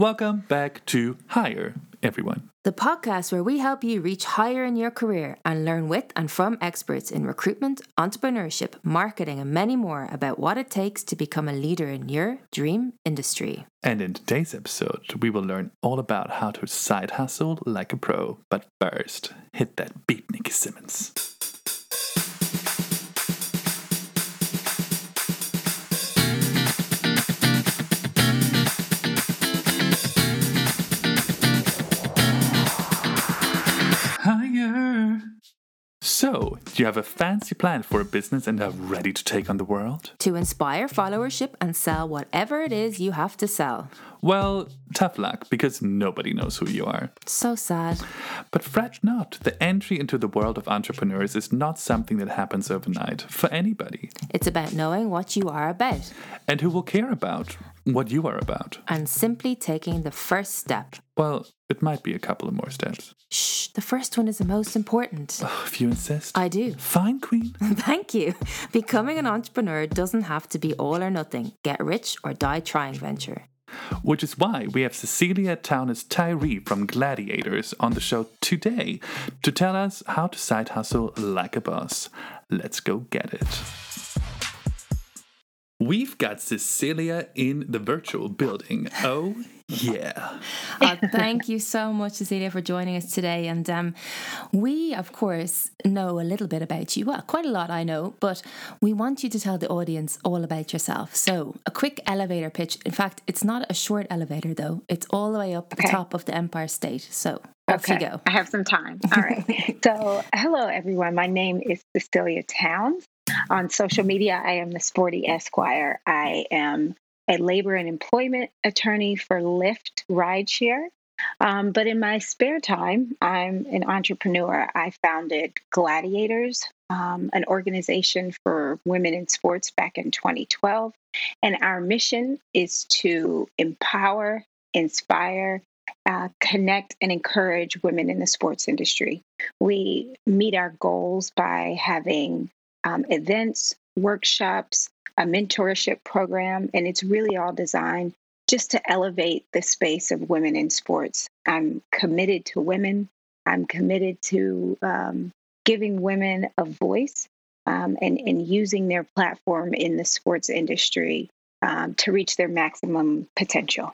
Welcome back to Hire, everyone. The podcast where we help you reach higher in your career and learn with and from experts in recruitment, entrepreneurship, marketing, and many more about what it takes to become a leader in your dream industry. And in today's episode, we will learn all about how to side hustle like a pro. But first, hit that beat, Nikki Simmons. So, do you have a fancy plan for a business and are ready to take on the world? To inspire followership and sell whatever it is you have to sell. Well, tough luck because nobody knows who you are. So sad. But fret not, the entry into the world of entrepreneurs is not something that happens overnight for anybody. It's about knowing what you are about And who will care about what you are about? and simply taking the first step. Well, it might be a couple of more steps. Shh, the first one is the most important. Oh, if you insist. I do. Fine, Queen. Thank you. Becoming an entrepreneur doesn't have to be all or nothing, get rich or die trying venture. Which is why we have Cecilia Townes Tyree from Gladiators on the show today to tell us how to side hustle like a boss. Let's go get it. We've got Cecilia in the virtual building. Oh, yeah. Uh, thank you so much, Cecilia, for joining us today. And um, we, of course, know a little bit about you. Well, quite a lot, I know, but we want you to tell the audience all about yourself. So, a quick elevator pitch. In fact, it's not a short elevator, though, it's all the way up the top of the Empire State. So, off you go. I have some time. All right. so, hello, everyone. My name is Cecilia Townes. On social media, I am the Sporty Esquire. I am a labor and employment attorney for Lyft Rideshare. Um, but in my spare time, I'm an entrepreneur. I founded Gladiators, um, an organization for women in sports back in 2012. And our mission is to empower, inspire, uh, connect and encourage women in the sports industry. We meet our goals by having um, events, workshops, a mentorship program, and it's really all designed just to elevate the space of women in sports. I'm committed to women. I'm committed to um, giving women a voice um, and, and using their platform in the sports industry um, to reach their maximum potential.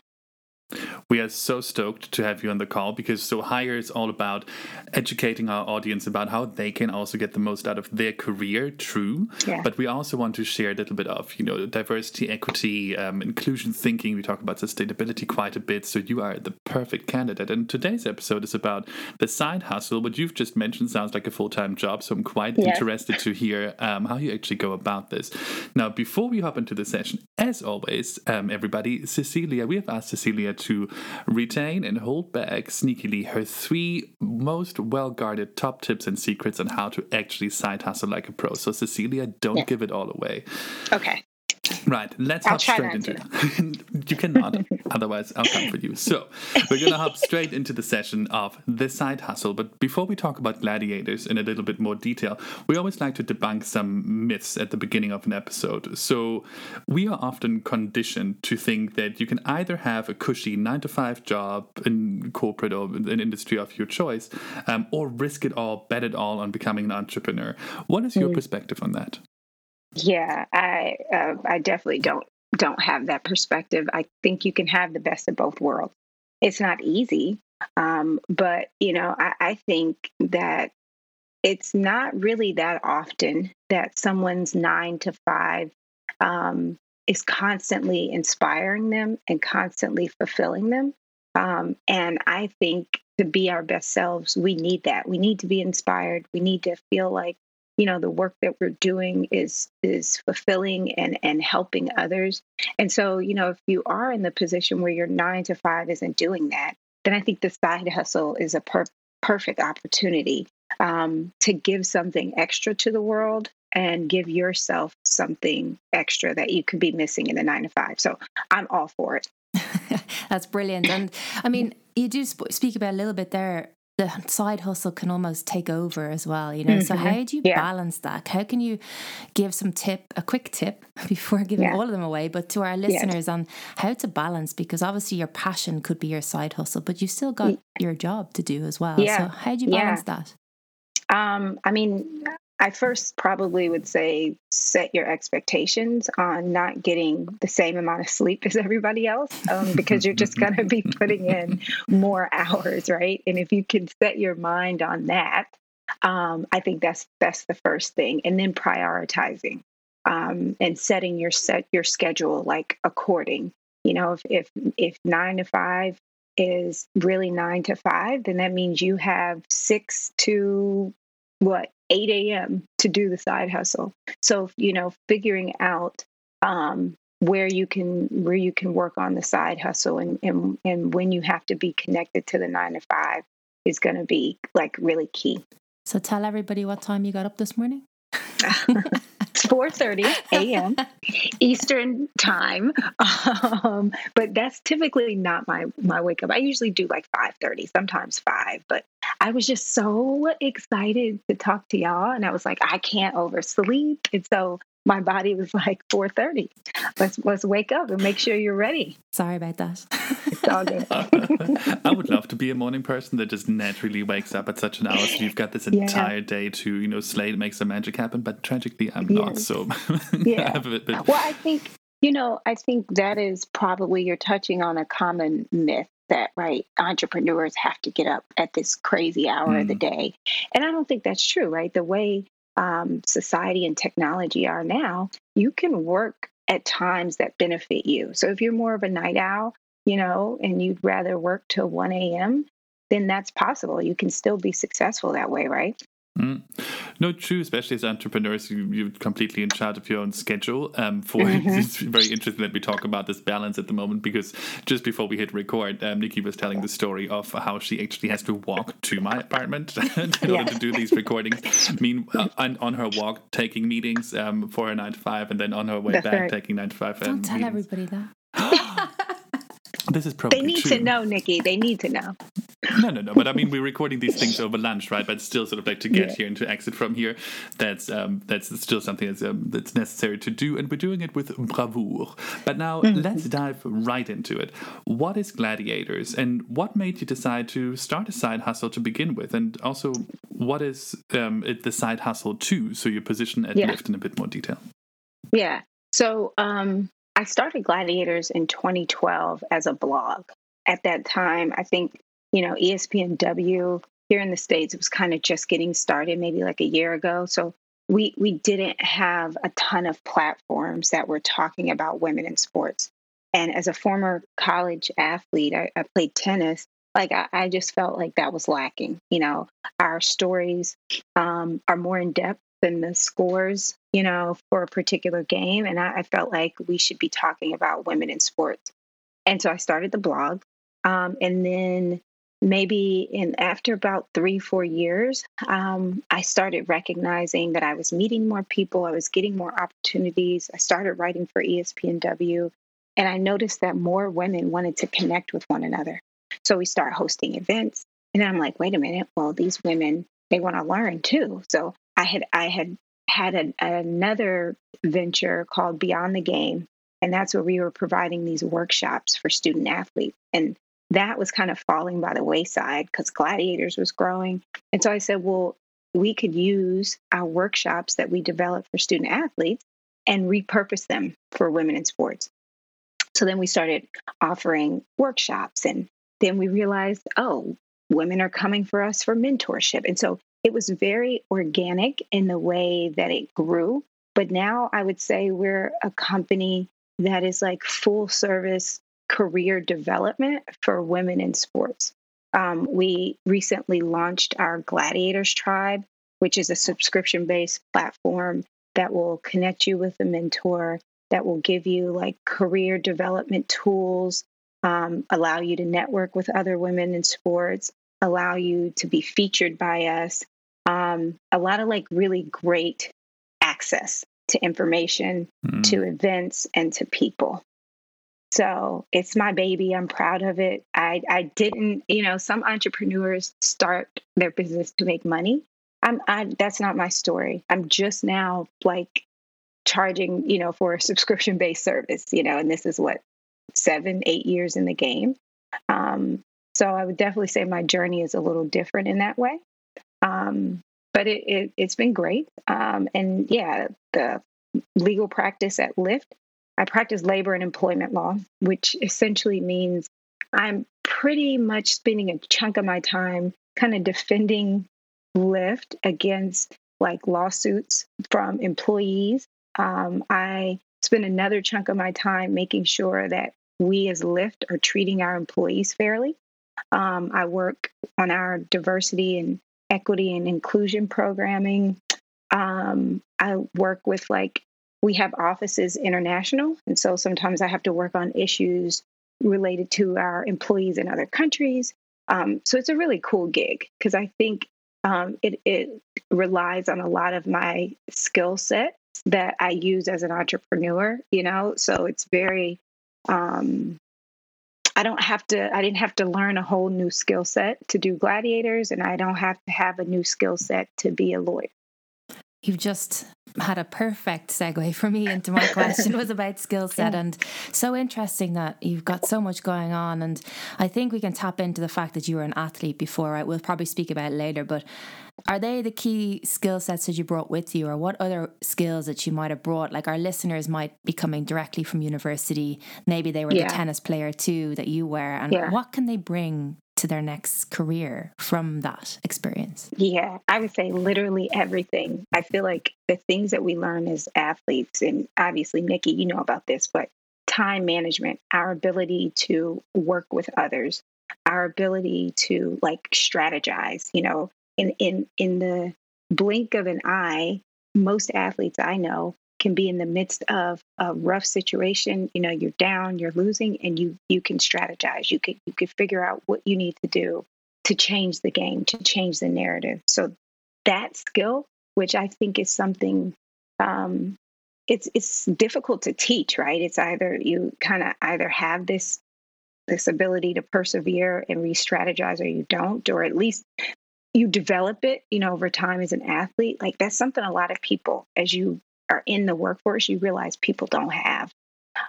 We are so stoked to have you on the call because So Hire is all about educating our audience about how they can also get the most out of their career, true. Yeah. But we also want to share a little bit of, you know, diversity, equity, um, inclusion thinking. We talk about sustainability quite a bit. So you are the perfect candidate. And today's episode is about the side hustle. What you've just mentioned sounds like a full time job. So I'm quite Yes. interested to hear um, how you actually go about this. Now, before we hop into the session, as always, um, everybody, Cecilia, we have asked Cecilia to retain and hold back sneakily her three most well guarded top tips and secrets on how to actually side hustle like a pro. So, Cecilia, don't Yeah. give it all away. Okay. Right, let's I'll hop straight into it. you cannot, otherwise, I'll come for you. So, we're going to hop straight into the session of the side hustle. But before we talk about gladiators in a little bit more detail, we always like to debunk some myths at the beginning of an episode. So, we are often conditioned to think that you can either have a cushy nine to five job in corporate or an industry of your choice, um, or risk it all, bet it all on becoming an entrepreneur. What is your Mm. perspective on that? Yeah, I uh, I definitely don't don't have that perspective. I think you can have the best of both worlds. It's not easy, um, but you know, I, I think that it's not really that often that someone's nine to five um, is constantly inspiring them and constantly fulfilling them. Um, and I think to be our best selves, we need that. We need to be inspired. We need to feel like you know the work that we're doing is is fulfilling and and helping others. And so you know if you are in the position where your nine to five isn't doing that then i think the side hustle is a per- perfect opportunity um, to give something extra to the world and give yourself something extra that you could be missing in the nine to five. So i'm all for it. That's brilliant. And I mean, you do sp- speak about a little bit there the side hustle can almost take over as well, you know. Mm-hmm. So how do you yeah. balance that? How can you give some tip, a quick tip before giving yeah. all of them away, but to our listeners yes. on how to balance because obviously your passion could be your side hustle, but you still got your job to do as well. Yeah. So how do you balance that? Um, I mean, I first probably would say set your expectations on not getting the same amount of sleep as everybody else um, because you're just going to be putting in more hours, right? And if you can set your mind on that, um, I think that's that's the first thing, and then prioritizing um, and setting your set your schedule like according. You know, if if if nine to five is really nine to five, then that means you have six to what 8 a.m. to do the side hustle. So, you know, figuring out um, where you can where you can work on the side hustle and and, and when you have to be connected to the nine to five is going to be like really key. So tell everybody what time you got up this morning. it's 4.30 a.m eastern time. Um, but that's typically not my my wake up. I usually do like 5.30 sometimes 5 but i was just so excited to talk to y'all and i was like i can't oversleep. And so my body was like 4:30. Let's let's wake up and make sure you're ready. Sorry about that. it's all good. I would love to be a morning person that just naturally wakes up at such an hour. So you've got this entire yeah. day to you know slay make some magic happen. But tragically, I'm yes. not. So yeah. bit, bit... Well, I think you know I think that is probably you're touching on a common myth that right entrepreneurs have to get up at this crazy hour mm. of the mm. day and i don't think that's true right the way um, society and technology are now, you can work at times that benefit you. So if you're more of a night owl, you know, and you'd rather work till 1 a.m., then that's possible. You can still be successful that way, right? Mm. No, true. Especially as entrepreneurs, you, you're completely in charge of your own schedule. Um, for mm-hmm. it's very interesting that we talk about this balance at the moment because just before we hit record, um, Nikki was telling the story of how she actually has to walk to my apartment in yeah. order to do these recordings. I mean, uh, on, on, her walk, taking meetings um, for her nine to five, and then on her way That's back, right. taking nine to five. Don't tell meetings. everybody that. This is probably They need true. to know, Nikki. They need to know. No, no, no. But I mean, we're recording these things over lunch, right? But still, sort of like to get yeah. here and to exit from here, that's um, that's still something that's um, that's necessary to do, and we're doing it with bravoure. But now mm-hmm. let's dive right into it. What is Gladiators, and what made you decide to start a side hustle to begin with, and also what is um, it, the side hustle to? So your position at yeah. Lyft in a bit more detail. Yeah. So um, I started Gladiators in 2012 as a blog. At that time, I think, you know, ESPNW here in the States it was kind of just getting started maybe like a year ago. So we we didn't have a ton of platforms that were talking about women in sports. And as a former college athlete, I, I played tennis. Like I, I, just felt like that was lacking. You know, our stories um, are more in depth than the scores, you know, for a particular game. And I, I felt like we should be talking about women in sports. And so I started the blog. Um, and then maybe in after about three, four years, um, I started recognizing that I was meeting more people, I was getting more opportunities. I started writing for ESPNW, and I noticed that more women wanted to connect with one another. So we start hosting events, and I'm like, wait a minute, well, these women they want to learn too. So I had I had had another venture called Beyond the Game, and that's where we were providing these workshops for student athletes, and that was kind of falling by the wayside because Gladiators was growing, and so I said, well, we could use our workshops that we developed for student athletes and repurpose them for women in sports. So then we started offering workshops, and then we realized, oh, women are coming for us for mentorship. And so it was very organic in the way that it grew. But now I would say we're a company that is like full service career development for women in sports. Um, we recently launched our Gladiators Tribe, which is a subscription based platform that will connect you with a mentor, that will give you like career development tools, um, allow you to network with other women in sports, allow you to be featured by us, um, a lot of like really great access to information, mm. to events, and to people. So it's my baby. I'm proud of it. I, I didn't, you know, some entrepreneurs start their business to make money. I'm, I, that's not my story. I'm just now like charging, you know, for a subscription based service, you know, and this is what seven, eight years in the game. Um, so I would definitely say my journey is a little different in that way. Um, but it, it, has been great. Um, and yeah, the legal practice at Lyft, I practice labor and employment law, which essentially means I'm pretty much spending a chunk of my time kind of defending Lyft against like lawsuits from employees. Um, I spend another chunk of my time making sure that we as Lyft are treating our employees fairly. Um, I work on our diversity and equity and inclusion programming. Um, I work with like, we have offices international. And so sometimes I have to work on issues related to our employees in other countries. Um, so it's a really cool gig because I think um, it, it relies on a lot of my skill set that I use as an entrepreneur, you know, so it's very um, I don't have to, I didn't have to learn a whole new skill set to do gladiators, and I don't have to have a new skill set to be a lawyer. You've just had a perfect segue for me into my question was about skill set. And so interesting that you've got so much going on. And I think we can tap into the fact that you were an athlete before. Right we'll probably speak about it later but are they the key skill sets that you brought with you? Or what other skills that you might have brought? Like our listeners might be coming directly from university. Maybe they were yeah. the tennis player too that you were. And yeah. what can they bring to their next career from that experience? Yeah, I would say literally everything. I feel like the things that we learn as athletes, and obviously, Nikki, you know about this, but time management, our ability to work with others, our ability to like strategize, you know, in in in the blink of an eye, most athletes I know can be in the midst of a rough situation you know you're down you're losing and you you can strategize. You can you can figure out what you need to do to change the game to change the narrative. So that skill which i think is something um, it's it's difficult to teach right? It's either you kind of either have this this ability to persevere and re-strategize or you don't or at least you develop it you know over time as an athlete. Like that's something a lot of people as you are in the workforce you realize people don't have.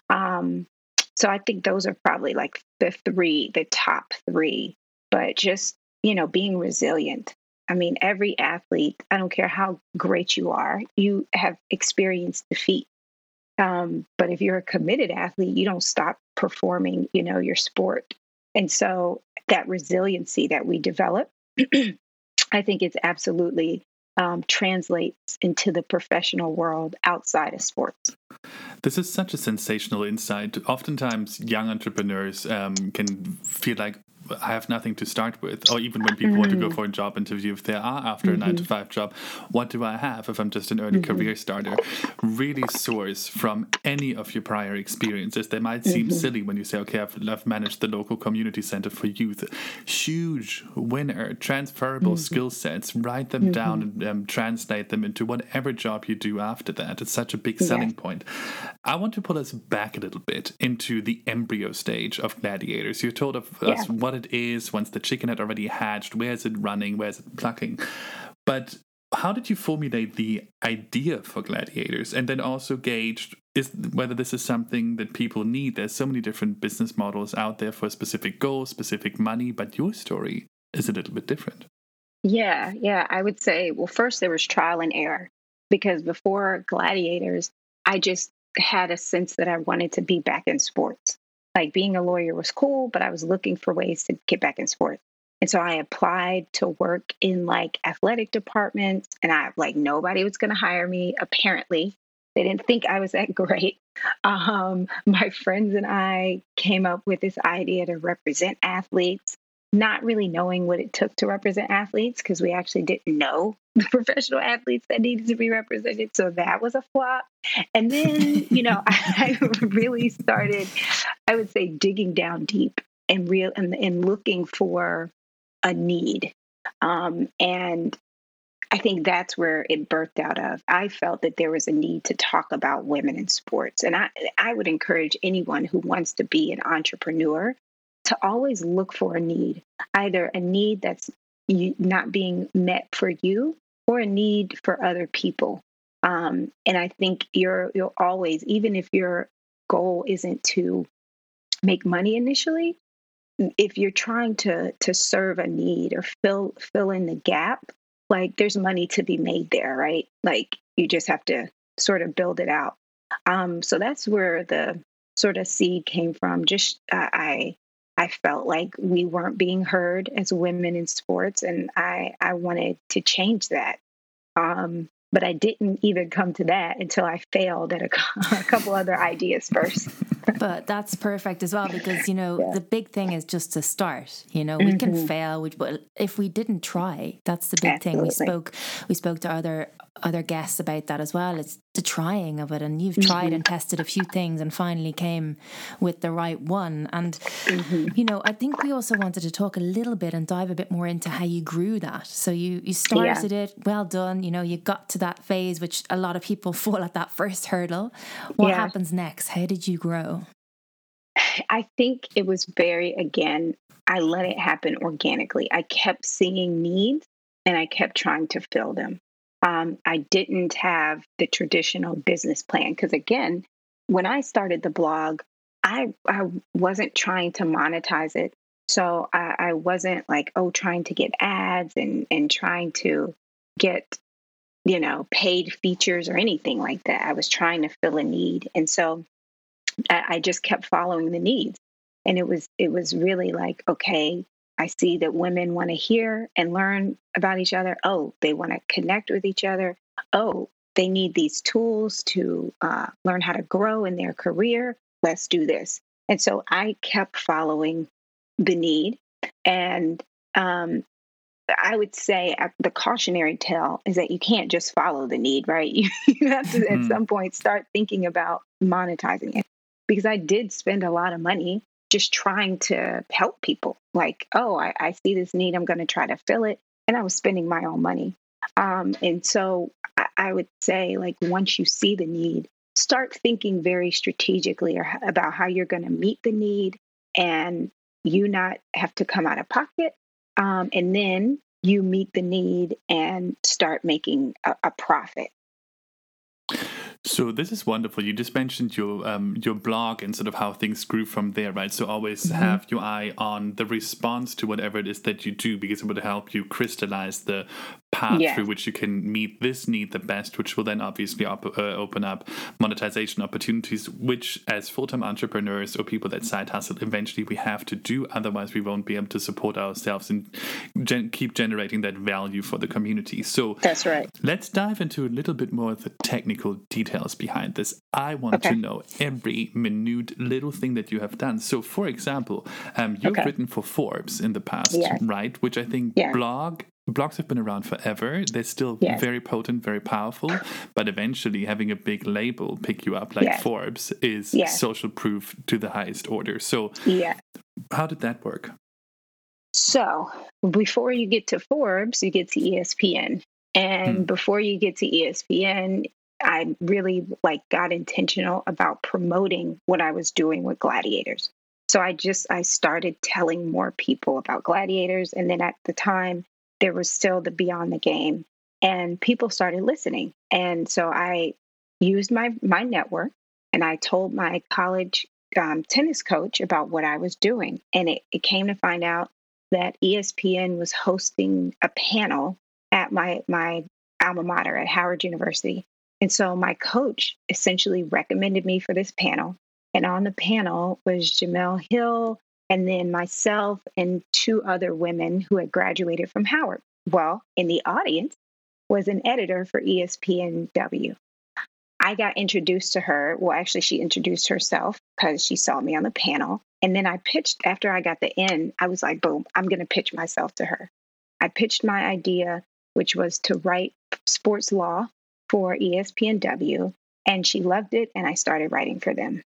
Um, so I think those are probably like the three, the top three. But just, you know, being resilient. I mean, every athlete, I don't care how great you are, you have experienced defeat. Um, but if you're a committed athlete, you don't stop performing, you know, your sport. And so that resiliency that we develop, I think it's absolutely um, translates into the professional world outside of sports. This is such a sensational insight. Oftentimes, young entrepreneurs um, can feel like I have nothing to start with. Or even when people mm-hmm. want to go mm. for a job interview, if they are after mm-hmm. a nine to mm-hmm. five job, what do I have if I'm just an early mm-hmm. career starter? Really source from any of your prior experiences. They might seem mm-hmm. silly when you say, okay, I've, I've, managed the local community center for youth. Huge winner, transferable mm-hmm. skill sets. Write them down and um, translate them into whatever job you do after that. It's such a big selling yeah. point. I want to pull us back a little bit into the embryo stage of Gladiators. You told of yeah. us what it is once the chicken had already hatched, where is it running, where is it plucking. But how did you formulate the idea for gladiators? And then also gauge is whether this is something that people need. There's so many different business models out there for specific goals specific money but your story is a little bit different. Yeah yeah i would say well first there was trial and error because before gladiators i just had a sense that i wanted to be back in sports like being a lawyer was cool, but I was looking for ways to get back in sports. And so I applied to work in like athletic departments, and I like nobody was going to hire me. Apparently, they didn't think I was that great. Um, my friends and I came up with this idea to represent athletes not really knowing what it took to represent athletes because we actually didn't know the professional athletes that needed to be represented. So that was a flop. And then, you know, I really started, I would say, digging down deep and real and, and looking for a need. Um, and I think that's where it birthed out of. I felt that there was a need to talk about women in sports. And I, I would encourage anyone who wants to be an entrepreneur to always look for a need, either a need that's not being met for you or a need for other people. Um, and I think you're you'll always, even if your goal isn't to make money initially, if you're trying to to serve a need or fill fill in the gap, like there's money to be made there, right? Like you just have to sort of build it out. Um, so that's where the sort of seed came from. Just uh, I I felt like we weren't being heard as women in sports, and I I wanted to change that. Um, but I didn't even come to that until I failed at a, a couple other ideas first. but that's perfect as well because you know yeah. the big thing is just to start. You know, we mm-hmm. can fail, but if we didn't try, that's the big Absolutely. thing. We spoke we spoke to other other guests about that as well. It's the trying of it, and you've tried mm-hmm. and tested a few things, and finally came with the right one. And mm-hmm. you know, I think we also wanted to talk a little bit and dive a bit more into how you grew that. So you you started yeah. it, well done. You know, you got to that phase, which a lot of people fall at that first hurdle. What yeah. happens next? How did you grow? I think it was very again. I let it happen organically. I kept seeing needs and I kept trying to fill them um, I didn't have the traditional business plan because, again, when I started the blog, I, I wasn't trying to monetize it. So I, I wasn't like, oh, trying to get ads and, and trying to get, you know, paid features or anything like that. I was trying to fill a need. And so I, I just kept following the needs. And it was it was really like, okay, I see that women want to hear and learn about each other. Oh, they want to connect with each other. Oh, they need these tools to uh, learn how to grow in their career. Let's do this. And so I kept following the need. And um, I would say uh, the cautionary tale is that you can't just follow the need, right? You, you have to, mm-hmm. at some point, start thinking about monetizing it. Because I did spend a lot of money just trying to help people. Like, oh, I, I see this need, I'm going to try to fill it. And I was spending my own money. Um, and so I, I would say, like, once you see the need, start thinking very strategically about how you're going to meet the need and you not have to come out of pocket. Um, and then you meet the need and start making a, a profit. So this is wonderful. You just mentioned your um, your blog and sort of how things grew from there, right? So always mm-hmm. have your eye on the response to whatever it is that you do, because it would help you crystallize the path yes. through which you can meet this need the best, which will then obviously op- uh, open up monetization opportunities, which as full time entrepreneurs or people that side hustle, eventually we have to do. Otherwise, we won't be able to support ourselves and gen- keep generating that value for the community. So that's right. Let's dive into a little bit more of the technical details behind this. I want okay. to know every minute little thing that you have done. So, for example, um, you've okay. written for Forbes in the past, yes. right? Which I think yeah. blog blogs have been around forever. They're still yes. very potent, very powerful. But eventually, having a big label pick you up like yes. Forbes is yes. social proof to the highest order. So, yeah. how did that work? So, before you get to Forbes, you get to ESPN. And hmm. before you get to ESPN, I really like got intentional about promoting what I was doing with gladiators. So I just I started telling more people about gladiators and then at the time there was still the beyond the game and people started listening and so i used my my network and i told my college um, tennis coach about what i was doing and it, it came to find out that espn was hosting a panel at my my alma mater at howard university and so my coach essentially recommended me for this panel and on the panel was jemele hill and then myself and two other women who had graduated from Howard. Well, in the audience was an editor for ESPNW. I got introduced to her. Well, actually, she introduced herself because she saw me on the panel. And then I pitched, after I got the in, I was like, boom, I'm going to pitch myself to her. I pitched my idea, which was to write sports law for ESPNW. And she loved it. And I started writing for them.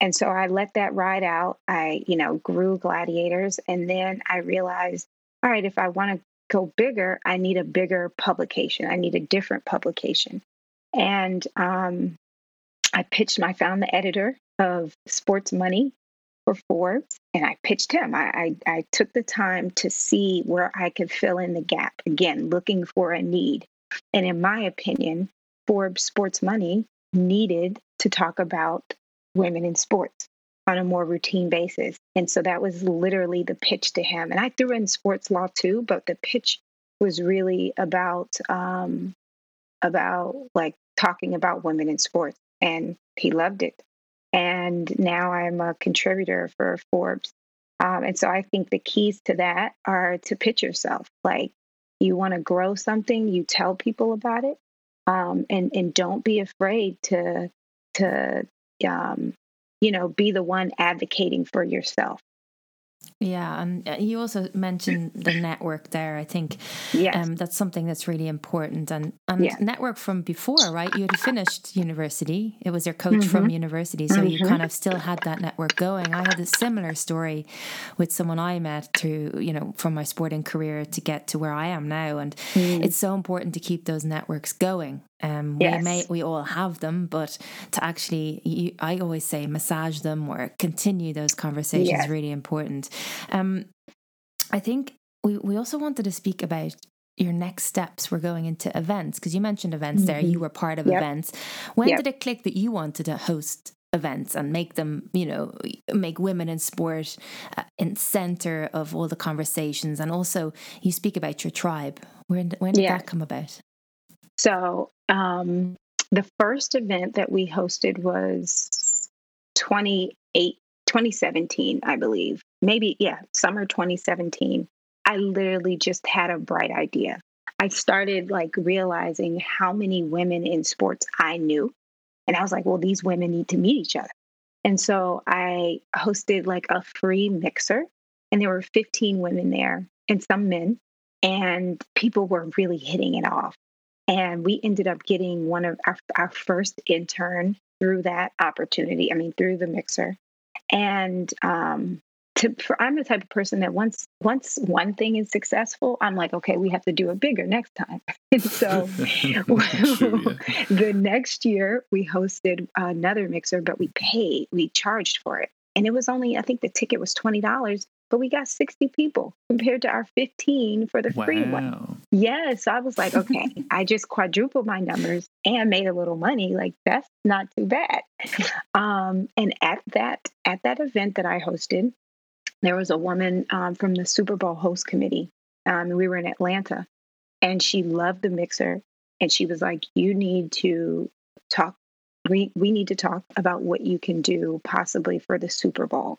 And so I let that ride out. I, you know, grew gladiators. And then I realized, all right, if I want to go bigger, I need a bigger publication. I need a different publication. And um, I pitched, I found the editor of Sports Money for Forbes and I pitched him. I, I, I took the time to see where I could fill in the gap. Again, looking for a need. And in my opinion, Forbes Sports Money needed to talk about women in sports on a more routine basis. And so that was literally the pitch to him. And I threw in sports law too, but the pitch was really about um, about like talking about women in sports, and he loved it. And now I'm a contributor for Forbes. Um, and so I think the keys to that are to pitch yourself. Like you want to grow something, you tell people about it, um, and and don't be afraid to to um, you know, be the one advocating for yourself. Yeah, and uh, you also mentioned the network there. I think yes. um, that's something that's really important. And and yeah. network from before, right? You had finished university. It was your coach mm-hmm. from university, so mm-hmm. you kind of still had that network going. I had a similar story with someone I met through, you know, from my sporting career to get to where I am now. And mm. it's so important to keep those networks going. Um, yes. we may we all have them, but to actually, you, I always say, massage them or continue those conversations yes. really important. Um, I think we we also wanted to speak about your next steps were going into events because you mentioned events mm-hmm. there. You were part of yep. events. When yep. did it click that you wanted to host events and make them, you know, make women in sport uh, in center of all the conversations? And also, you speak about your tribe. When when did yeah. that come about? So um, the first event that we hosted was 28, 2017, I believe. Maybe, yeah, summer 2017. I literally just had a bright idea. I started like realizing how many women in sports I knew. And I was like, well, these women need to meet each other. And so I hosted like a free mixer, and there were 15 women there and some men. And people were really hitting it off. And we ended up getting one of our, our first intern through that opportunity. I mean, through the mixer. And um, to, for, I'm the type of person that once once one thing is successful, I'm like, okay, we have to do it bigger next time. and so the next year we hosted another mixer, but we paid, we charged for it. And it was only, I think the ticket was $20 but we got 60 people compared to our 15 for the wow. free one. Yes, I was like, okay, I just quadrupled my numbers and made a little money. Like that's not too bad. Um, and at that at that event that I hosted, there was a woman um, from the Super Bowl host committee. Um, we were in Atlanta, and she loved the mixer, and she was like, "You need to talk. We we need to talk about what you can do possibly for the Super Bowl."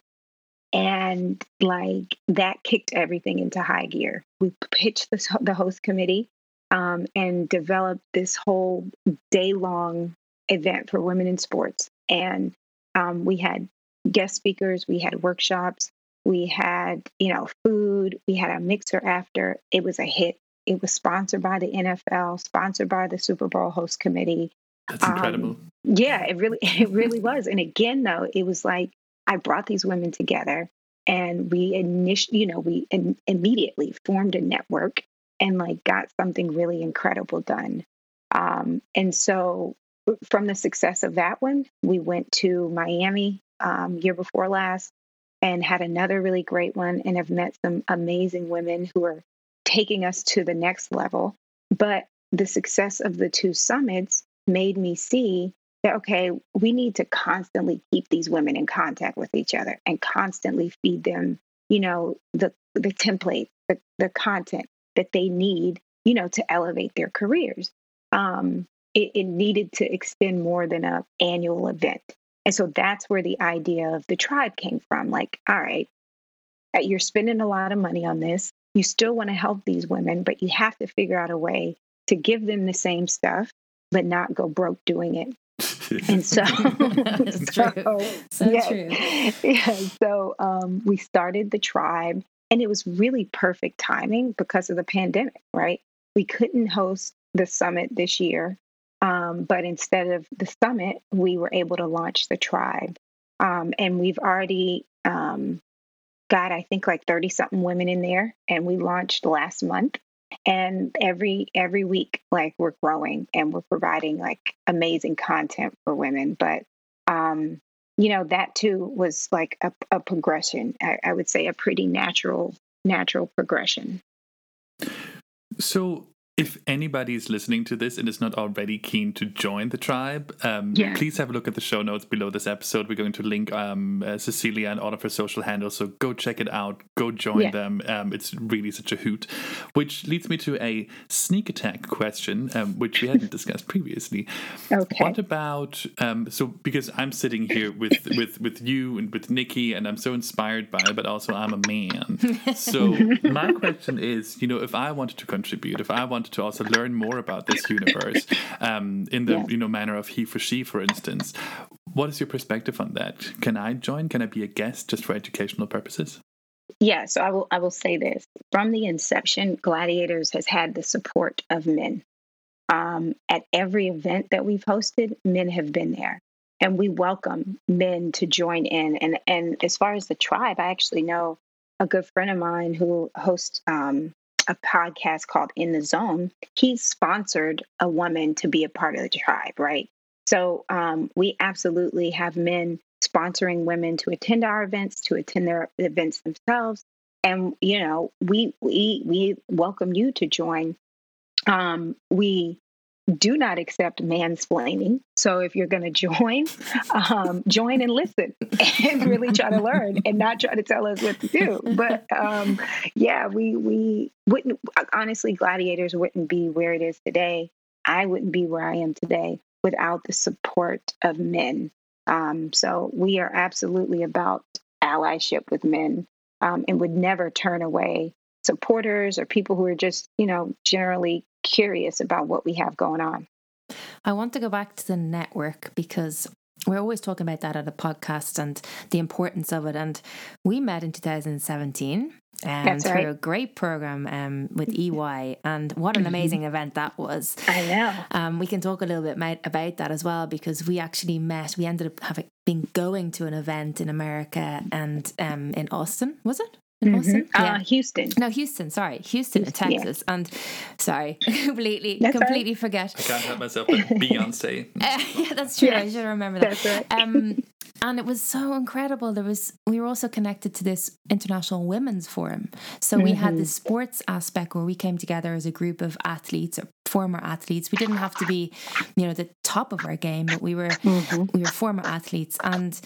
And like that kicked everything into high gear. We pitched this, the host committee um, and developed this whole day long event for women in sports. And um, we had guest speakers, we had workshops, we had you know food, we had a mixer after. It was a hit. It was sponsored by the NFL, sponsored by the Super Bowl host committee. That's incredible. Um, yeah, it really it really was. And again, though, it was like I brought these women together and we initially, you know, we in, immediately formed a network and like got something really incredible done. Um, and so from the success of that one, we went to Miami um, year before last and had another really great one and have met some amazing women who are taking us to the next level. But the success of the two summits made me see that, okay, we need to constantly keep these women in contact with each other and constantly feed them, you know, the, the template, the, the content that they need, you know, to elevate their careers. Um, it, it needed to extend more than an annual event. And so that's where the idea of the tribe came from. Like, all right, uh, you're spending a lot of money on this. You still want to help these women, but you have to figure out a way to give them the same stuff, but not go broke doing it and so, so, true. so yeah, true. Yeah. So um, we started the tribe, and it was really perfect timing because of the pandemic, right? We couldn't host the summit this year, um, but instead of the summit, we were able to launch the tribe, um, and we've already um, got, I think, like thirty something women in there, and we launched last month. And every every week like we're growing and we're providing like amazing content for women. But um you know that too was like a, a progression I, I would say a pretty natural natural progression. So if anybody is listening to this and is not already keen to join the tribe, um, yeah. please have a look at the show notes below this episode. We're going to link um, uh, Cecilia and all of her social handles, so go check it out. Go join yeah. them. Um, it's really such a hoot. Which leads me to a sneak attack question, um, which we hadn't discussed previously. Okay. What about um, so because I'm sitting here with with with you and with Nikki, and I'm so inspired by it, but also I'm a man. So my question is, you know, if I wanted to contribute, if I want wanted to also learn more about this universe um, in the yeah. you know manner of he for she, for instance. What is your perspective on that? Can I join? Can I be a guest just for educational purposes? Yeah, so I will I will say this. From the inception, Gladiators has had the support of men. Um, at every event that we've hosted, men have been there. And we welcome men to join in. And and as far as the tribe, I actually know a good friend of mine who hosts um, a podcast called In the Zone, he sponsored a woman to be a part of the tribe, right? So um, we absolutely have men sponsoring women to attend our events, to attend their events themselves. And you know, we we we welcome you to join. Um, we do not accept mansplaining. So if you're going to join, um, join and listen and really try to learn and not try to tell us what to do. But um, yeah, we we wouldn't honestly, gladiators wouldn't be where it is today. I wouldn't be where I am today without the support of men. Um, so we are absolutely about allyship with men um, and would never turn away supporters or people who are just, you know, generally curious about what we have going on. I want to go back to the network because we're always talking about that at a podcast and the importance of it. And we met in 2017 um, That's through a great program um, with EY, and what an mm-hmm. amazing event that was! I know. Um, we can talk a little bit about that as well because we actually met. We ended up having been going to an event in America and um, in Austin. Was it? In mm-hmm. Austin? Uh, Houston. No, Houston. Sorry, Houston, Houston Texas. Yeah. And sorry, completely, that's completely right. forget. I can't help myself. But Beyonce. uh, yeah, that's true. Yes. I should remember that. That's right. Um, and it was so incredible. There was we were also connected to this international women's forum. So mm-hmm. we had this mm-hmm. sports aspect where we came together as a group of athletes or former athletes. We didn't have to be, you know, the top of our game, but we were mm-hmm. we were former athletes and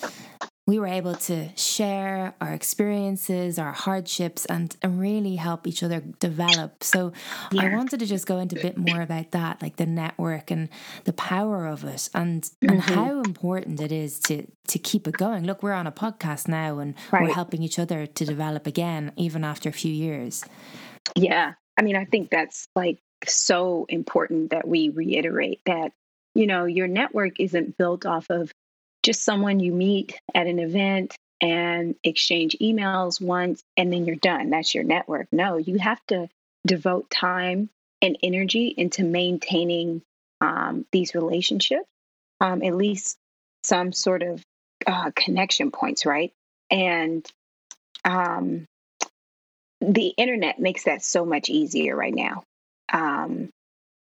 we were able to share our experiences, our hardships, and, and really help each other develop. So yeah. I wanted to just go into a bit more about that, like the network and the power of it, and mm-hmm. and how important it is to to keep it going. Look, we're on a podcast now, and right. we're helping each other to develop again, even after a few years. Yeah, I mean, I think that's like so important that we reiterate that you know your network isn't built off of just someone you meet at an event and exchange emails once and then you're done. That's your network. No, you have to devote time and energy into maintaining um, these relationships, um, at least some sort of uh, connection points, right? And um, the internet makes that so much easier right now. Um,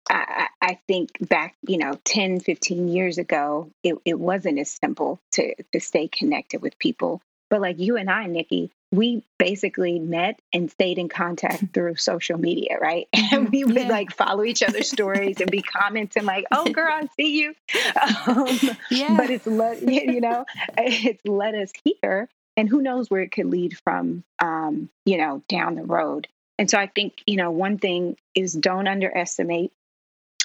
I, I, think back, you know, 10, 15 years ago, it, it wasn't as simple to, to stay connected with people. But like you and I, Nikki, we basically met and stayed in contact through social media, right? And we would yeah. like follow each other's stories and be commenting like, "Oh, girl, I see you." Um, yeah. But it's let you know, it's let us here, and who knows where it could lead from, um, you know, down the road. And so I think you know, one thing is don't underestimate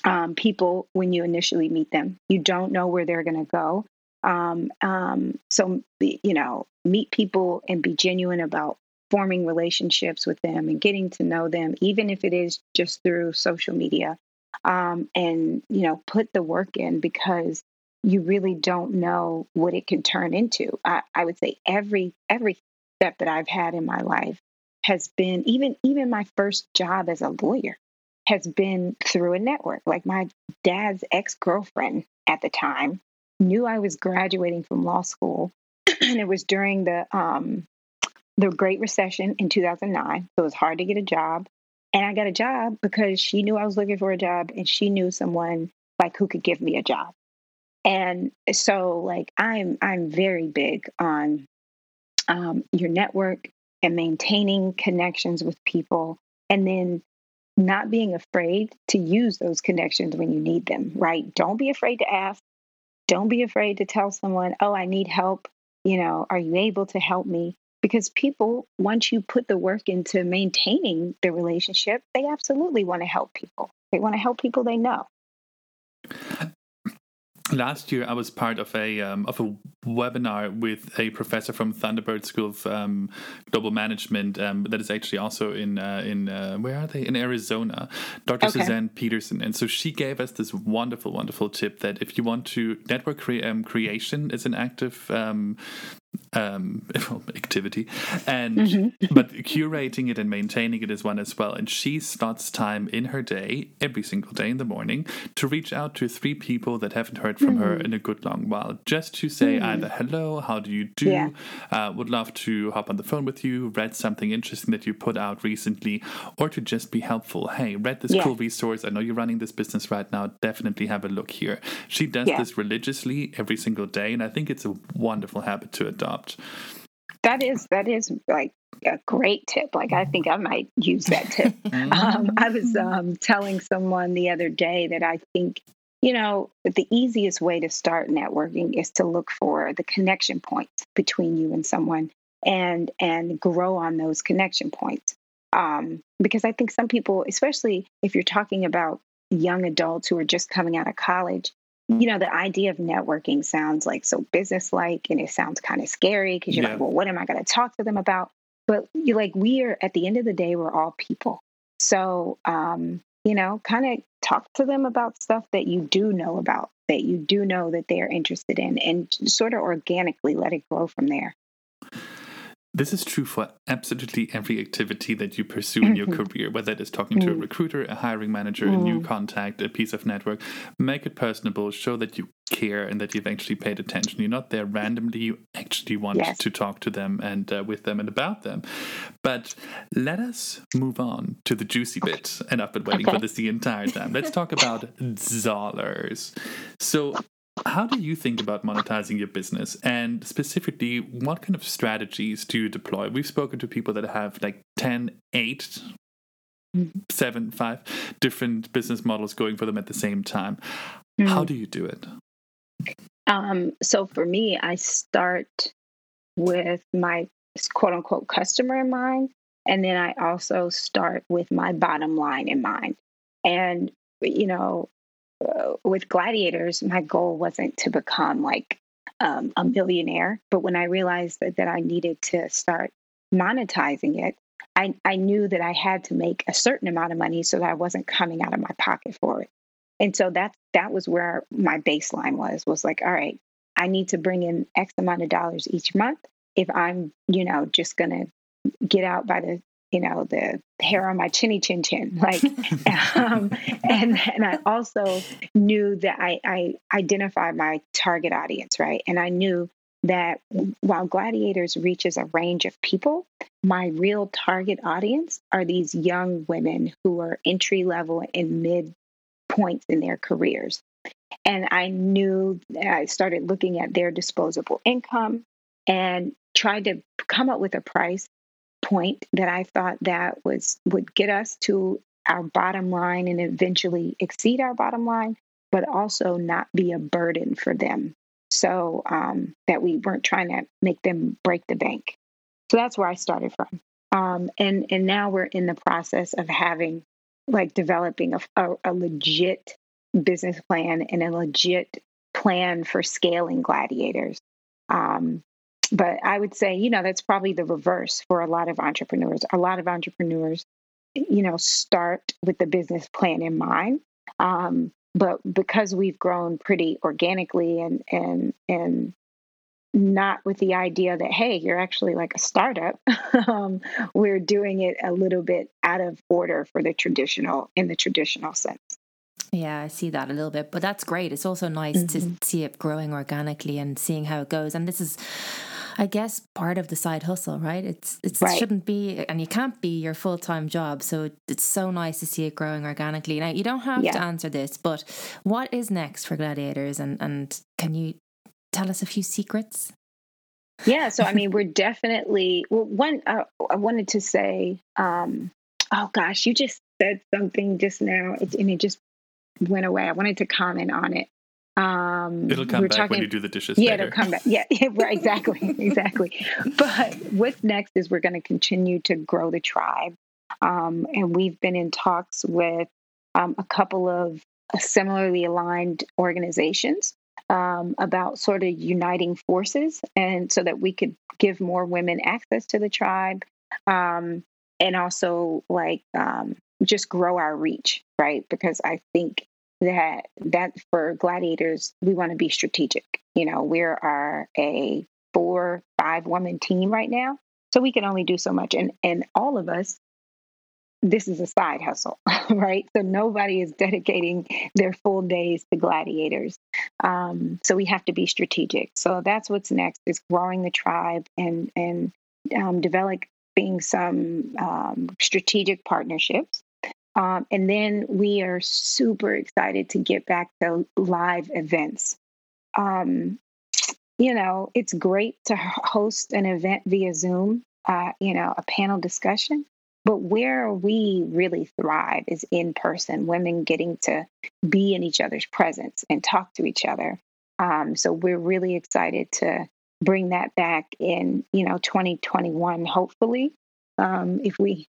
um, people when you initially meet them. You don't know where they're going to go. Um, um, so, you know, meet people and be genuine about forming relationships with them and getting to know them, even if it is just through social media. Um, and, you know, put the work in because you really don't know what it can turn into. I, I would say every every step that I've had in my life has been even even my first job as a lawyer has been through a network. Like my dad's ex girlfriend at the time knew I was graduating from law school, and it was during the um, the Great Recession in 2009. So it was hard to get a job. And I got a job because she knew I was looking for a job and she knew someone like who could give me a job. And so like I'm I'm very big on um, your network and maintaining connections with people and then not being afraid to use those connections when you need them, right? Don't be afraid to ask. Don't be afraid to tell someone, oh, I need help. You know, are you able to help me? Because people, once you put the work into maintaining the relationship, they absolutely want to help people. They want to help people they know last year I was part of a um, of a webinar with a professor from Thunderbird School of um, Global Management um, that is actually also in uh, in uh, where are they in Arizona, Dr. Okay. Suzanne Peterson, and so she gave us this wonderful wonderful tip that if you want to network cre- um, creation is an active um, activity, and mm-hmm. but curating it and maintaining it is one as well. And she starts time in her day every single day in the morning to reach out to three people that haven't heard from mm-hmm. her in a good long while, just to say mm-hmm. either hello, how do you do, yeah. uh, would love to hop on the phone with you, read something interesting that you put out recently, or to just be helpful. Hey, read this yeah. cool resource. I know you're running this business right now. Definitely have a look here. She does yeah. this religiously every single day, and I think it's a wonderful habit to adopt. That is that is like a great tip. Like I think I might use that tip. um, I was um, telling someone the other day that I think you know the easiest way to start networking is to look for the connection points between you and someone and and grow on those connection points. Um, because I think some people, especially if you're talking about young adults who are just coming out of college, you know, the idea of networking sounds like so business-like and it sounds kind of scary because you're yeah. like, well, what am I going to talk to them about? But you like, we are at the end of the day, we're all people. So, um, you know, kind of talk to them about stuff that you do know about, that you do know that they're interested in, and sort of organically let it grow from there. This is true for absolutely every activity that you pursue in your mm-hmm. career, whether it is talking to a mm. recruiter, a hiring manager, a new mm. contact, a piece of network. Make it personable, show that you care and that you've actually paid attention. You're not there randomly, you actually want yes. to talk to them and uh, with them and about them. But let us move on to the juicy okay. bit. And I've been waiting okay. for this the entire time. Let's talk about dollars. So, how do you think about monetizing your business? And specifically, what kind of strategies do you deploy? We've spoken to people that have like 10, 8, mm-hmm. 7, 5 different business models going for them at the same time. Mm-hmm. How do you do it? Um, so for me, I start with my quote unquote customer in mind. And then I also start with my bottom line in mind. And, you know, with gladiators, my goal wasn't to become like um, a millionaire, but when I realized that, that I needed to start monetizing it, I, I knew that I had to make a certain amount of money so that I wasn't coming out of my pocket for it. And so that that was where my baseline was was like, all right, I need to bring in X amount of dollars each month if I'm, you know, just gonna get out by the you know the hair on my chinny chin chin like um, and and i also knew that i i identified my target audience right? And i knew that while gladiators reaches a range of people my real target audience are these young women who are entry level and mid points in their careers. And i knew i started looking at their disposable income and tried to come up with a price point that I thought that was would get us to our bottom line and eventually exceed our bottom line, but also not be a burden for them. So um, that we weren't trying to make them break the bank. So that's where I started from. Um, and and now we're in the process of having like developing a, a, a legit business plan and a legit plan for scaling gladiators. Um, but I would say, you know, that's probably the reverse for a lot of entrepreneurs. A lot of entrepreneurs, you know, start with the business plan in mind. Um, but because we've grown pretty organically and and and not with the idea that hey you're actually like a startup um, we're doing it a little bit out of order for the traditional in the traditional sense yeah, I see that a little bit, but that's great. It's also nice mm-hmm. to see it growing organically and seeing how it goes. And this is I guess part of the side hustle, right? It's it's, Right. it shouldn't be, and you can't be your full time job. So it's so nice to see it growing organically. Now you don't have Yeah. to answer this, but what is next for Gladiators, and and can you tell us a few secrets? Yeah, so I mean, we're definitely well. One, uh, I wanted to say, um, oh gosh, you just said something just now, it, and it just went away. I wanted to comment on it. Um, It'll come back when you do the dishes Yeah, later. it'll come back. Yeah, yeah, right, exactly, exactly. But what's next is we're going to continue to grow the tribe, um, and we've been in talks with um, a couple of similarly aligned organizations um, about sort of uniting forces, and so that we could give more women access to the tribe, um, and also like um, just grow our reach, right? Because I think that that for gladiators we want to be strategic you know we are a four five woman team right now so we can only do so much and and all of us this is a side hustle right? So nobody is dedicating their full days to gladiators um, so we have to be strategic. So that's what's next is growing the tribe and and um, developing some um, strategic partnerships um, and then we are super excited to get back to live events. Um, you know, it's great to host an event via Zoom, uh, you know, a panel discussion. But where we really thrive is in person, women getting to be in each other's presence and talk to each other. Um, so we're really excited to bring that back in, you know, 2021, hopefully. Um, if we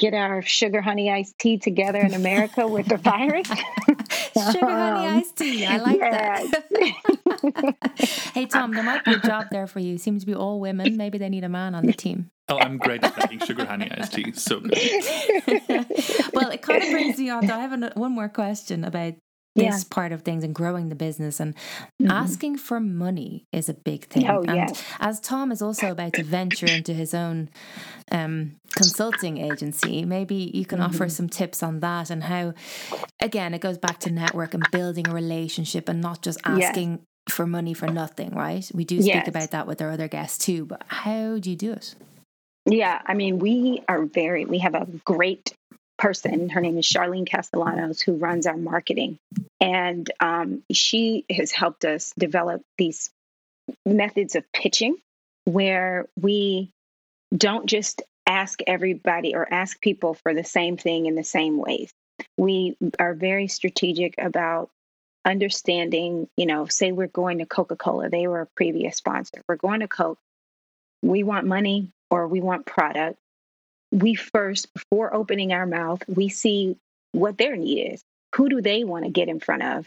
get our sugar honey iced tea together in America with the virus. Sugar honey Um, iced tea. I like that. hey Tom, there might be a job there for you. Seems to be all women. Maybe they need a man on the team. Oh, I'm great at making sugar honey iced tea. So good. well, it kind of brings me on. to- I have an, one more question about Yeah. this part of things and growing the business and Mhm. asking for money is a big thing. Oh, and yes. as Tom is also about to venture into his own um, consulting agency, maybe you can offer Mhm. some tips on that and how, again, it goes back to network and building a relationship and not just Yes. asking for money for nothing, right? We do speak Yes. about that with our other guests too, but how do you do it? Yeah, I mean, we are very, we have a great person. Her name is Charlene Castellanos, who runs our marketing. And um, she has helped us develop these methods of pitching where we don't just ask everybody or ask people for the same thing in the same ways. We are very strategic about understanding, you know, say we're going to Coca Cola, they were a previous sponsor. We're going to Coke, we want money or we want product. We first, before opening our mouth, we see what their need is. Who do they want to get in front of?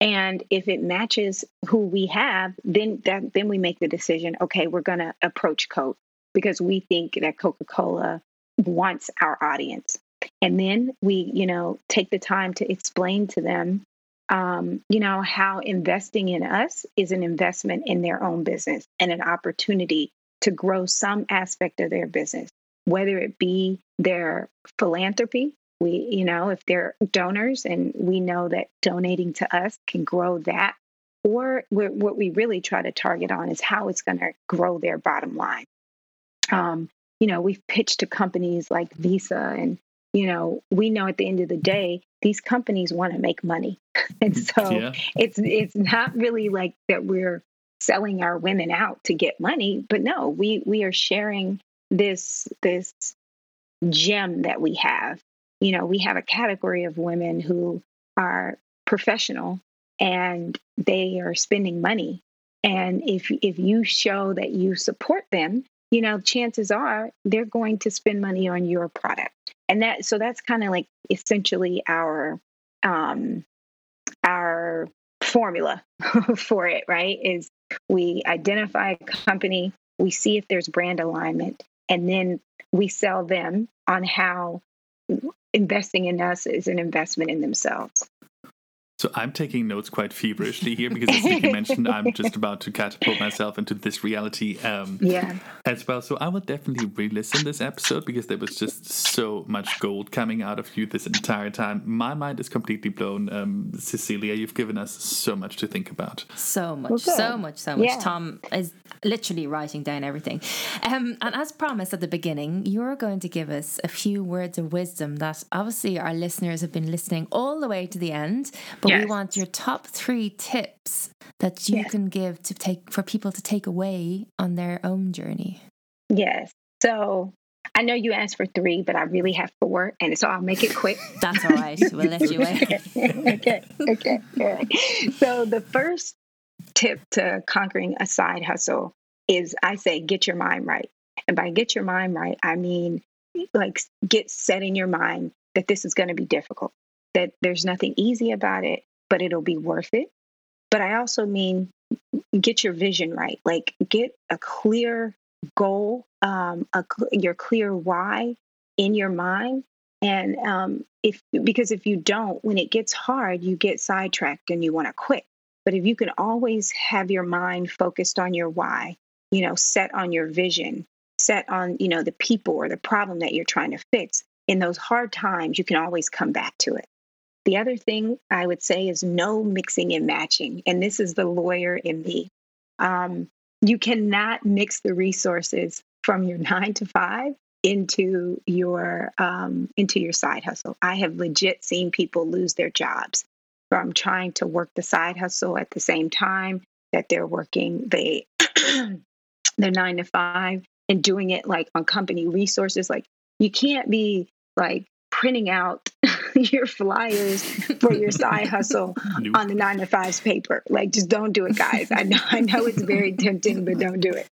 And if it matches who we have, then that then we make the decision, okay, we're going to approach Coke because we think that Coca-Cola wants our audience. And then we, you know, take the time to explain to them um, you know, how investing in us is an investment in their own business and an opportunity to grow some aspect of their business, whether it be their philanthropy. We, you know, if they're donors and we know that donating to us can grow that, or we're, what we really try to target on is how it's going to grow their bottom line. Um, you know, we've pitched to companies like Visa, and, you know, we know at the end of the day, these companies want to make money. and so Yeah. it's it's not really like that we're selling our women out to get money but no we we are sharing this this gem that we have you know we have a category of women who are professional and they are spending money and if if you show that you support them you know chances are they're going to spend money on your product and that so that's kind of like essentially our um our formula for it, right? Is we identify a company, we see if there's brand alignment, and then we sell them on how investing in us is an investment in themselves. So I'm taking notes quite feverishly here because, as Nikki mentioned, I'm just about to catapult myself into this reality um, Yeah. as well. So I will definitely re-listen this episode because there was just so much gold coming out of you this entire time. My mind is completely blown. Um, Cecilia, you've given us so much to think about. So much, Well, so much, so much. Yeah. Tom is literally writing down everything. Um, and as promised at the beginning, you're going to give us a few words of wisdom that obviously our listeners have been listening all the way to the end, but yes. we want your top three tips that you yes. can give to take for people to take away on their own journey. Yes. So I know you asked for three, but I really have four, and so I'll make it quick. That's all right. We'll let you wait. okay. Okay. Right. So the first tip to conquering a side hustle is I say get your mind right. And by get your mind right, I mean like get set in your mind that this is going to be difficult, that there's nothing easy about it, but it'll be worth it. But I also mean get your vision right. Like get a clear goal, um, a, your clear why in your mind. And um, if because if you don't, when it gets hard, you get sidetracked and you want to quit. But if you can always have your mind focused on your why, you know, set on your vision, set on, you know, the people or the problem that you're trying to fix, in those hard times, you can always come back to it. The other thing I would say is no mixing and matching. And this is the lawyer in me. Um, you cannot mix the resources from your nine to five into your um, into your side hustle. I have legit seen people lose their jobs from trying to work the side hustle at the same time that they're working they their nine to five and doing it like on company resources. Like you can't be like printing out your flyers for your side hustle nope. on the nine to fives paper. Like, just don't do it, guys. I know, I know it's very tempting, but don't do it.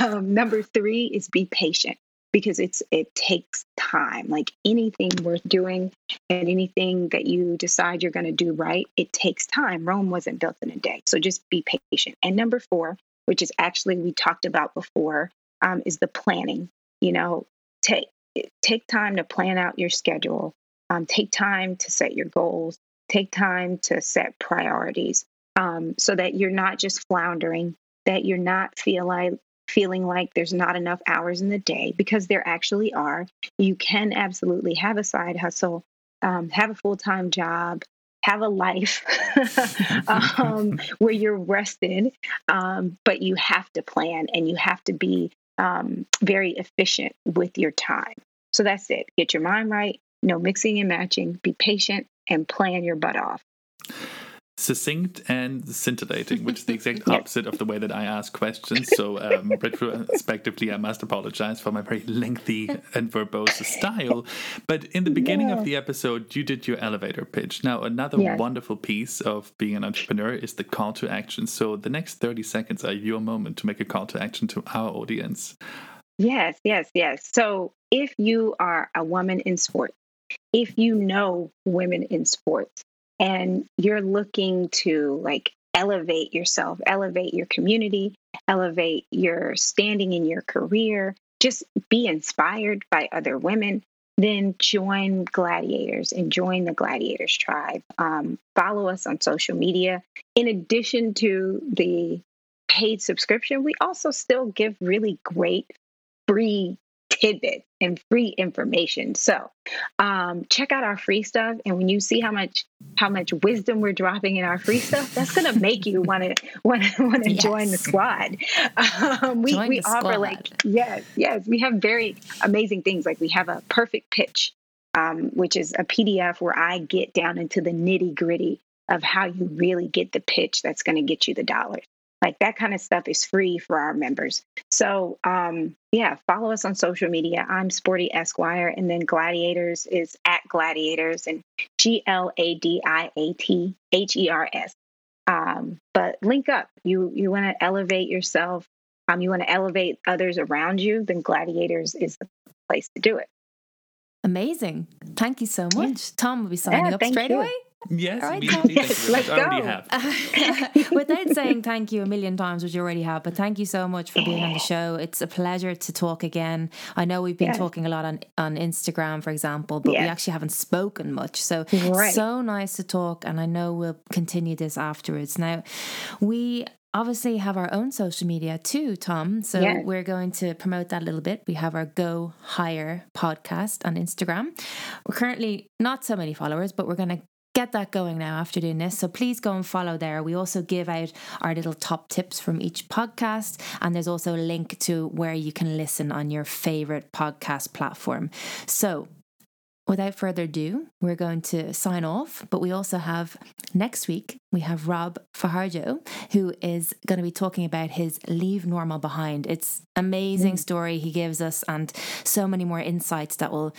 Um, number three is be patient because it's it takes time. Like anything worth doing and anything that you decide you're going to do right, it takes time. Rome wasn't built in a day, so just be patient. And number four, which is actually we talked about before, um, is the planning. You know, take take time to plan out your schedule. Um, take time to set your goals. Take time to set priorities um, so that you're not just floundering, that you're not feel like feeling like there's not enough hours in the day because there actually are. You can absolutely have a side hustle, um, have a full time job, have a life um, where you're rested, um, but you have to plan and you have to be um, very efficient with your time. So that's it. Get your mind right, no mixing and matching, be patient, and plan your butt off succinct and scintillating, which is the exact opposite of the way that I ask questions. So, um, retrospectively, I must apologize for my very lengthy and verbose style. But in the beginning yeah. of the episode, you did your elevator pitch. Now, another yes. wonderful piece of being an entrepreneur is the call to action. So, the next 30 seconds are your moment to make a call to action to our audience. Yes, yes, yes. So, if you are a woman in sports, if you know women in sports, and you're looking to like elevate yourself, elevate your community, elevate your standing in your career, just be inspired by other women, then join Gladiators and join the Gladiators tribe. Um, follow us on social media. In addition to the paid subscription, we also still give really great free tidbits and free information. So um, check out our free stuff, and when you see how much how much wisdom we're dropping in our free stuff, that's going to make you want to want to want to join the squad. Um, we join we offer squad. like yes yes we have very amazing things like we have a perfect pitch, um, which is a PDF where I get down into the nitty gritty of how you really get the pitch that's going to get you the dollars. Like that kind of stuff is free for our members. So, um, yeah, follow us on social media. I'm Sporty Esquire, and then Gladiators is at Gladiators and G L A D I A T H E R S. Um, but link up. You you want to elevate yourself. Um, you want to elevate others around you. Then Gladiators is the place to do it. Amazing. Thank you so much. Yeah. Tom will be signing yeah, up straight you. away. Yes, right, yes let's go. have. Without saying thank you a million times, which you already have, but thank you so much for being on the show. It's a pleasure to talk again. I know we've been yes. talking a lot on, on Instagram, for example, but yes. we actually haven't spoken much. So, right. so nice to talk. And I know we'll continue this afterwards. Now, we obviously have our own social media too, Tom. So yes. we're going to promote that a little bit. We have our Go Higher podcast on Instagram. We're currently not so many followers, but we're going to get that going now after doing this. So please go and follow there. We also give out our little top tips from each podcast, and there's also a link to where you can listen on your favorite podcast platform. So without further ado, we're going to sign off. But we also have next week, we have Rob Fajardo, who is going to be talking about his Leave Normal Behind. It's amazing mm. story he gives us and so many more insights that will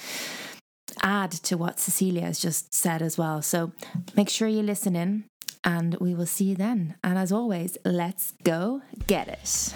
add to what Cecilia has just said as well. So make sure you listen in and we will see you then. And as always, let's go get it.